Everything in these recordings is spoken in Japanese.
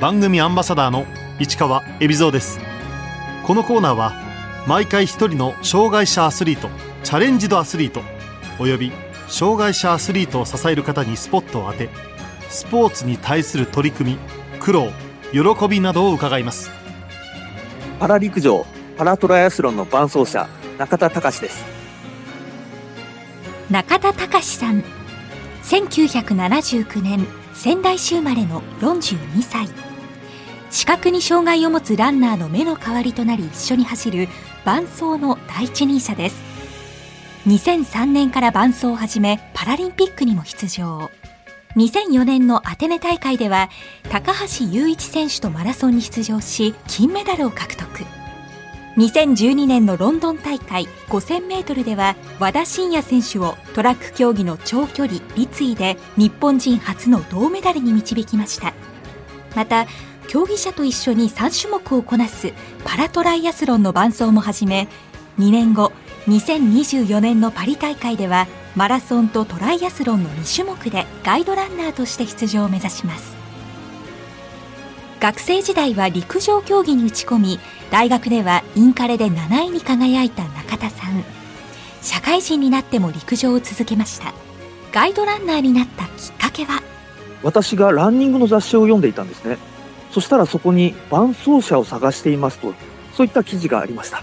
番組アンバサダーの市川恵比蔵です。このコーナーは毎回一人の障害者アスリートチャレンジドアスリートおよび障害者アスリートを支える方にスポットを当てスポーツに対する取り組み苦労喜びなどを伺います。パラ陸上パラトライアスロンの伴走者中田隆です。中田隆さん。1979年仙台市生まれの42歳視覚に障害を持つランナーの目の代わりとなり一緒に走る伴走の第一人者です。2003年から伴走を始めパラリンピックにも出場。2004年のアテネ大会では高橋雄一選手とマラソンに出場し金メダルを獲得。2012年のロンドン大会 5000m では和田伸也選手をトラック競技の長距離立位で日本人初の銅メダルに導きました。また競技者と一緒に3種目をこなすパラトライアスロンの伴走も始め2年後2024年のパリ大会ではマラソンとトライアスロンの2種目でガイドランナーとして出場を目指します。学生時代は陸上競技に打ち込み大学ではインカレで7位に輝いた中田さん。社会人になっても陸上を続けました。ガイドランナーになったきっかけは？私がランニングの雑誌を読んでいたんですね。そしたらそこに伴走者を探していますとそういった記事がありました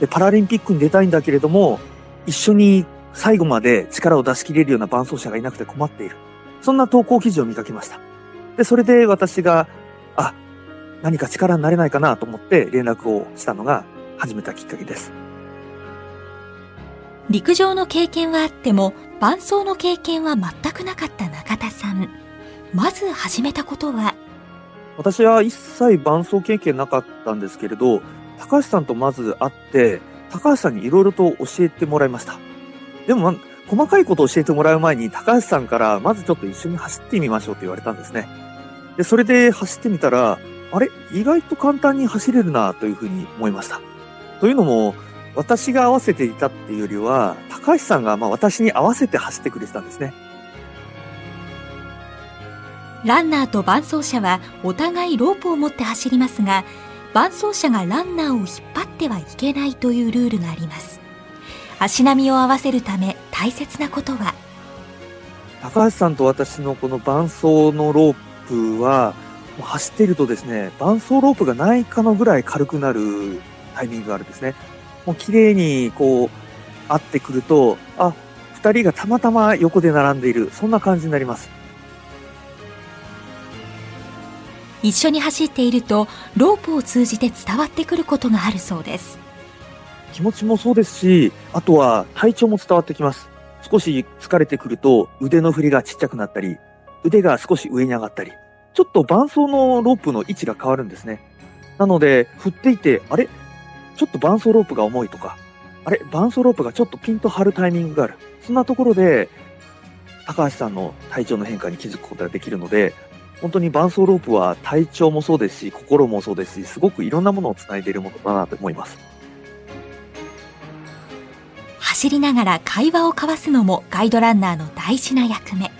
でパラリンピックに出たいんだけれども一緒に最後まで力を出し切れるような伴走者がいなくて困っている。そんな投稿記事を見かけました。で、それで私が、あ、何か力になれないかなと思って連絡をしたのが始めたきっかけです。陸上の経験はあっても、伴走の経験は全くなかった中田さん。まず始めたことは私は一切伴走経験なかったんですけれど、高橋さんとまず会って、高橋さんにいろいろと教えてもらいました。でも、細かいことを教えてもらう前に、高橋さんから、まずちょっと一緒に走ってみましょうと言われたんですね。で、それで走ってみたら、あれ？意外と簡単に走れるなというふうに思いました。というのも、私が合わせていたっていうよりは、高橋さんがま私に合わせて走ってくれてたんですね。ランナーと伴走者はお互いロープを持って走りますが、伴走者がランナーを引っ張ってはいけないというルールがあります。足並みを合わせるため大切なことは？高橋さんと私のこの伴走のロープは走っているとですね伴走ロープがないかのぐらい軽くなるタイミングがあるんですね。もう綺麗にこう合ってくるとあ2人がたまたま横で並んでいるそんな感じになります。一緒に走っているとロープを通じて伝わってくることがあるそうです気持ちもそうですし、あとは体調も伝わってきます。少し疲れてくると腕の振りがちっちゃくなったり、腕が少し上に上がったり、ちょっと伴走のロープの位置が変わるんですね。なので、振っていて、あれ？ちょっと伴走ロープが重いとか、あれ？伴走ロープがちょっとピンと張るタイミングがある。そんなところで、高橋さんの体調の変化に気づくことができるので、本当に伴走ロープは体調もそうですし、心もそうですし、すごくいろんなものを繋いでいるものだなと思います。走りながら会話を交わすのもガイドランナーの大事な役目。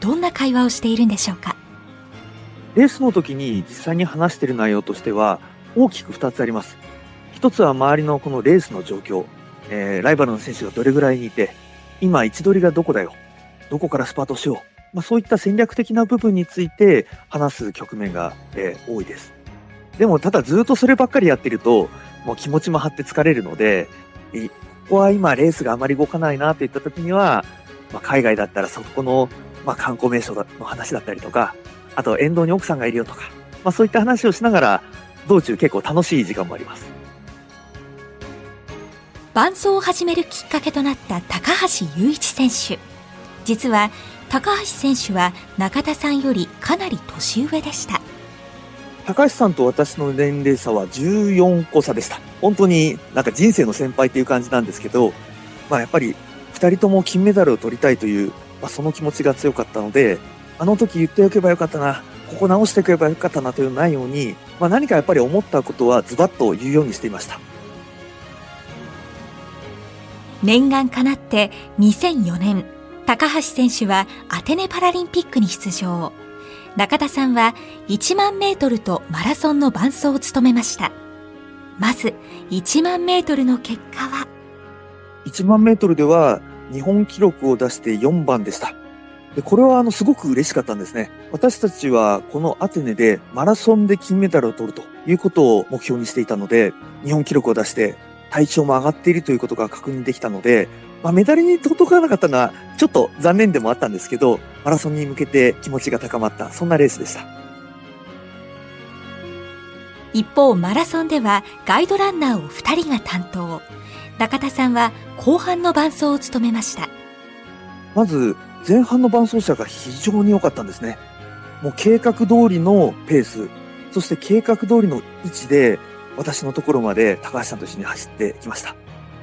どんな会話をしているんでしょうか？レースの時に実際に話している内容としては大きく2つあります。1つは周りのこのレースの状況、えー、ライバルの選手がどれぐらいにいて今位置取りがどこだよ。どこからスパートしよう、まあ、そういった戦略的な部分について話す局面が、えー、多いですでもただずっとそればっかりやってるともう気持ちも張って疲れるのでここは今レースがあまり動かないなといった時には、まあ、海外だったらそこの、まあ、観光名所の話だったりとか、あと沿道に奥さんがいるよとか、まあ、そういった話をしながら、道中結構楽しい時間もあります。伴走を始めるきっかけとなった高橋雄一選手。実は高橋選手は中田さんよりかなり年上でした。高橋さんと私の年齢差は14個差でした。本当になんか人生の先輩っていう感じなんですけど、まあやっぱり2人とも金メダルを取りたいという、まあ、その気持ちが強かったので、あの時言っておけばよかったな、ここ直しておけばよかったなというないように、まあ、何かやっぱり思ったことはズバッと言うようにしていました。念願かなって2004年、高橋選手はアテネパラリンピックに出場。中田さんは1万メートルとマラソンの伴走を務めました。まず1万メートルの結果は？1万メートルでは日本記録を出して4番でした。で、これはあの、すごく嬉しかったんですね。私たちはこのアテネでマラソンで金メダルを取るということを目標にしていたので、日本記録を出して体調も上がっているということが確認できたので、まあ、メダルに届かなかったのはちょっと残念でもあったんですけど、マラソンに向けて気持ちが高まった、そんなレースでした。一方、マラソンではガイドランナーを2人が担当。中田さんは後半の伴走を務めました。まず、前半の伴走者が非常に良かったんですね。もう計画通りのペース、そして計画通りの位置で私のところまで高橋さんと一緒に走ってきました。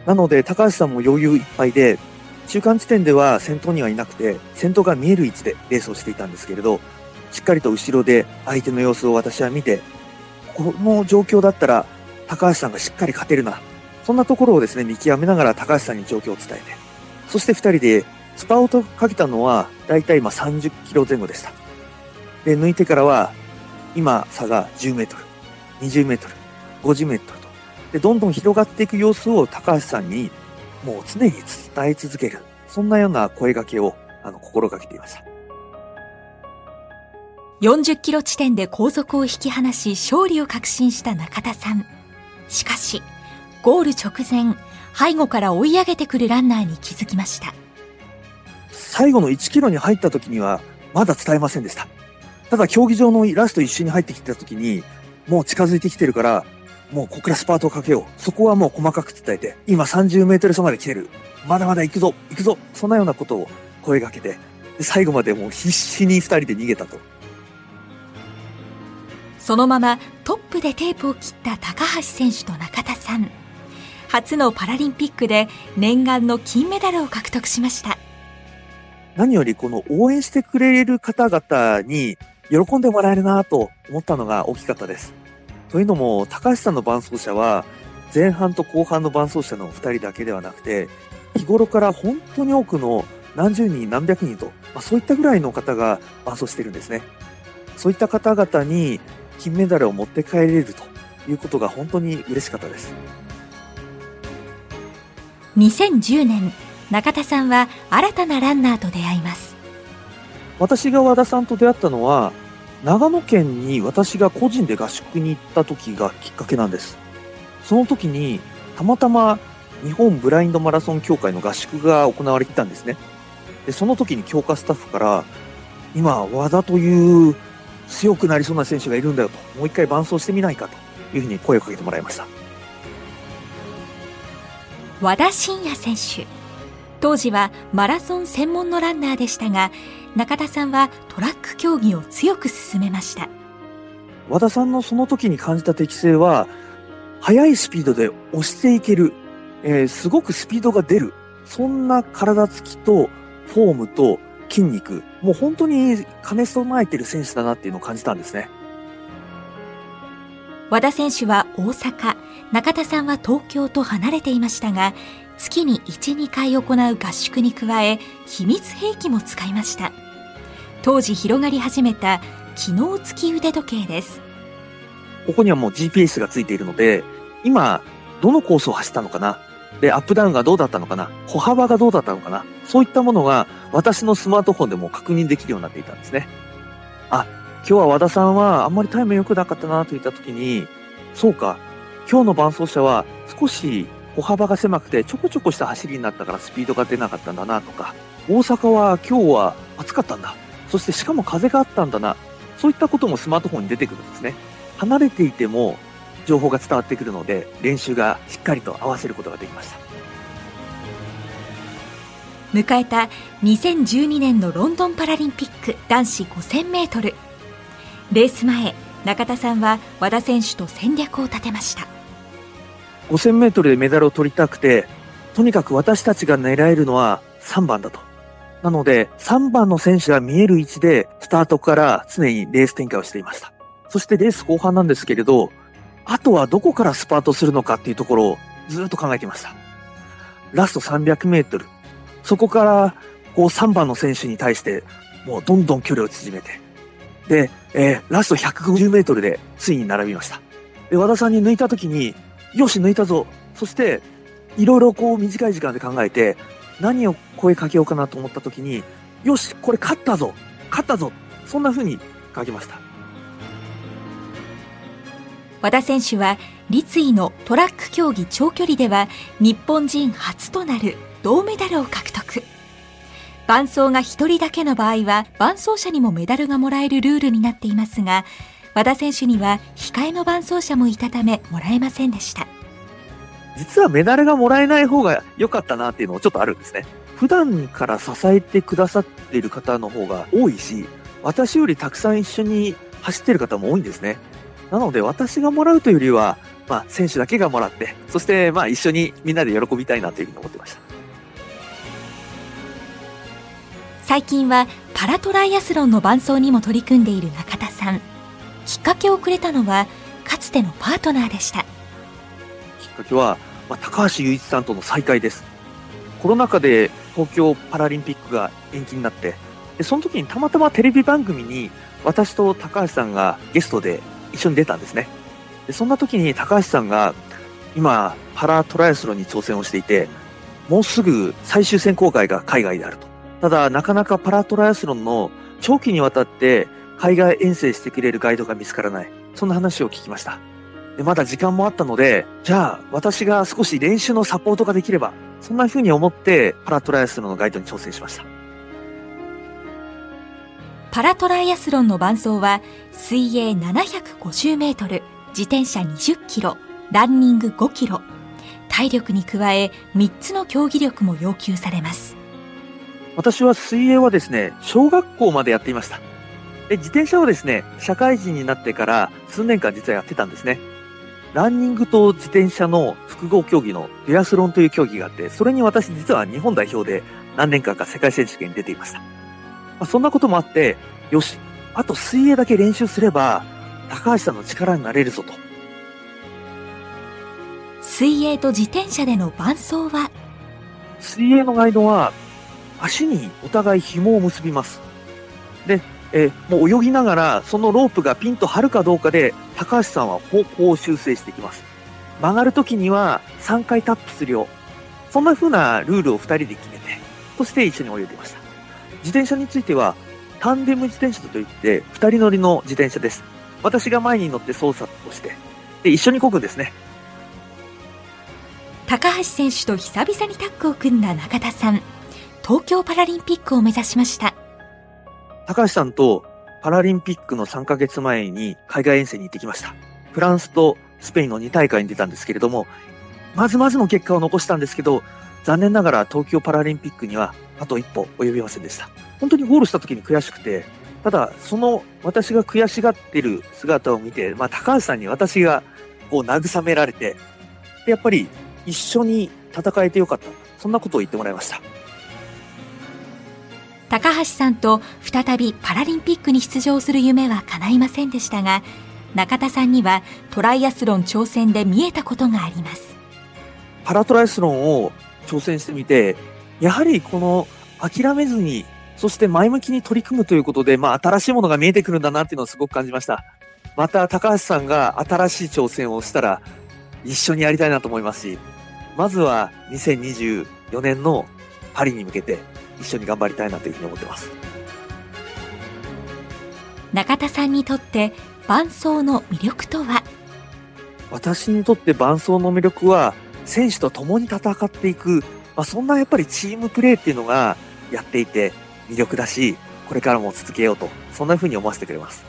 なので高橋さんも余裕いっぱいで、中間地点では先頭にはいなくて、先頭が見える位置でレースをしていたんですけれど、しっかりと後ろで相手の様子を私は見て、この状況だったら高橋さんがしっかり勝てるな。そんなところをですね、見極めながら高橋さんに状況を伝えて、そして二人でスパートかけたのは、だいたい今30キロ前後でした。で、抜いてからは、今差が10メートル、20メートル、50メートル。で、どんどん広がっていく様子を高橋さんに、もう常に伝え続ける。そんなような声掛けを、あの、心がけていました。40キロ地点で後続を引き離し、勝利を確信した中田さん。しかし、ゴール直前、背後から追い上げてくるランナーに気づきました。最後の1キロに入った時には、まだ伝えませんでした。ただ競技場のラスト一緒に入ってきた時に、もう近づいてきてるから、もうここからスパートをかけよう。そこはもう細かく伝えて、今30メートル差まで来てる。まだまだ行くぞ行くぞそんなようなことを声掛けて、で最後までもう必死に二人で逃げたと。そのままトップでテープを切った高橋選手と中田さん。初のパラリンピックで念願の金メダルを獲得しました。何よりこの応援してくれる方々に喜んでもらえるなと思ったのが大きかったです。というのも、高橋さんの伴走者は、前半と後半の伴走者の2人だけではなくて、日頃から本当に多くの何十人、何百人と、まあ、そういったぐらいの方が伴走してるんですね。そういった方々に金メダルを持って帰れるということが本当に嬉しかったです。2010年中田さんは新たなランナーと出会います私が和田さんと出会ったのは長野県に私が個人で合宿に行った時がきっかけなんです。その時にたまたま日本ブラインドマラソン協会の合宿が行われていたんですね。でその時に強化スタッフから今和田という強くなりそうな選手がいるんだよともう一回伴走してみないかというふうに声をかけてもらいました。和田伸也選手。当時はマラソン専門のランナーでしたが中田さんはトラック競技を強く進めました和田さんのその時に感じた適性は速いスピードで押していける、えー、すごくスピードが出るそんな体つきとフォームと筋肉もう本当に兼ね備えてる選手だなっていうのを感じたんですね和田選手は大阪中田さんは東京と離れていましたが月に1、2回行う合宿に加え、秘密兵器も使いました。当時広がり始めた機能付き腕時計です。ここにはもう GPS がついているので、今、どのコースを走ったのかな？で、アップダウンがどうだったのかな？歩幅がどうだったのかな？そういったものが私のスマートフォンでも確認できるようになっていたんですね。あ、今日は和田さんはあんまりタイム良くなかったなと言った時に、そうか、今日の伴走者は少し歩幅が狭くてちょこちょこした走りになったからスピードが出なかったんだなとか、大阪は今日は暑かったんだ。そしてしかも風があったんだな。そういったこともスマートフォンに出てくるんですね。離れていても情報が伝わってくるので、練習がしっかりと合わせることができました。迎えた2012年のロンドンパラリンピック男子5000メートル。レース前、中田さんは和田選手と戦略を立てました。5000メートルでメダルを取りたくて、とにかく私たちが狙えるのは3番だと。なので、3番の選手が見える位置で、スタートから常にレース展開をしていました。そしてレース後半なんですけれど、あとはどこからスパートするのかっていうところをずっと考えていました。ラスト300メートル。そこから、こう3番の選手に対して、もうどんどん距離を縮めて、で、えー、ラスト150メートルでついに並びました。で、和田さんに抜いた時に、よし、抜いたぞ。そして、いろいろこう短い時間で考えて、何を声かけようかなと思った時に、よし、これ勝ったぞ勝ったぞそんな風に書きました。和田選手は立位のトラック競技長距離では日本人初となる銅メダルを獲得。伴走が1人だけの場合は伴走者にもメダルがもらえるルールになっていますが和田選手には控えの伴走者もいたためもらえませんでした実はメダルがもらえない方が良かったなっていうのもちょっとあるんですね。普段から支えてくださっている方の方が多いし私よりたくさん一緒に走ってる方も多いんですね。なので私がもらうというよりは、まあ、選手だけがもらってそしてまあ一緒にみんなで喜びたいなというふうに思ってました。最近はパラトライアスロンの伴走にも取り組んでいる中田さん。きっかけをくれたのはかつてのパートナーでした。きっかけは、まあ、高橋雄一さんとの再会ですコロナ禍で東京パラリンピックが延期になってでその時にたまたまテレビ番組に私と高橋さんがゲストで一緒に出たんですねでそんな時に高橋さんが今パラトライアスロンに挑戦をしていてもうすぐ最終選考会が海外であるとただ、なかなかパラトライアスロンの長期にわたって海外遠征してくれるガイドが見つからない。そんな話を聞きました。でまだ時間もあったので、じゃあ私が少し練習のサポートができれば、そんな風に思ってパラトライアスロンのガイドに挑戦しました。パラトライアスロンの伴走は水泳750メートル、自転車20キロ、ランニング5キロ、体力に加え3つの競技力も要求されます。私は水泳はですね、小学校までやっていました。で、自転車はですね、社会人になってから数年間実はやってたんですね。ランニングと自転車の複合競技のデュアスロンという競技があって、それに私実は日本代表で何年間か世界選手権に出ていました。まあ、そんなこともあって、よし、あと水泳だけ練習すれば、高橋さんの力になれるぞと。水泳と自転車での伴走は？水泳のガイドは足にお互い紐を結びます。で、え、もう泳ぎながら、そのロープがピンと張るかどうかで、高橋さんは方向を修正していきます。曲がるときには3回タップするよ。そんな風なルールを2人で決めて、そして一緒に泳いでました。自転車については、タンデム自転車といって、2人乗りの自転車です。私が前に乗って操作をして、で、一緒に漕ぐんですね。高橋選手と久々にタッグを組んだ中田さん。東京パラリンピックを目指しました。高橋さんとパラリンピックの3ヶ月前に海外遠征に行ってきました。フランスとスペインの2大会に出たんですけれども、まずまずの結果を残したんですけど、残念ながら東京パラリンピックにはあと一歩及びませんでした。本当にゴールした時に悔しくて、ただ、その私が悔しがってる姿を見て、まあ、高橋さんに私がこう慰められて、やっぱり一緒に戦えてよかった。そんなことを言ってもらいました。高橋さんと再びパラリンピックに出場する夢は叶いませんでしたが中田さんにはトライアスロン挑戦で見えたことがあります。パラトライアスロンを挑戦してみてやはりこの諦めずにそして前向きに取り組むということで、まあ、新しいものが見えてくるんだなっていうのをすごく感じました。また高橋さんが新しい挑戦をしたら一緒にやりたいなと思いますしまずは2024年のパリに向けて一緒に頑張りたいなというふうに思ってます。中田さんにとって伴走の魅力とは？私にとって伴走の魅力は選手と共に戦っていく、まあ、そんなやっぱりチームプレーっていうのがやっていて魅力だしこれからも続けようとそんなふうに思わせてくれます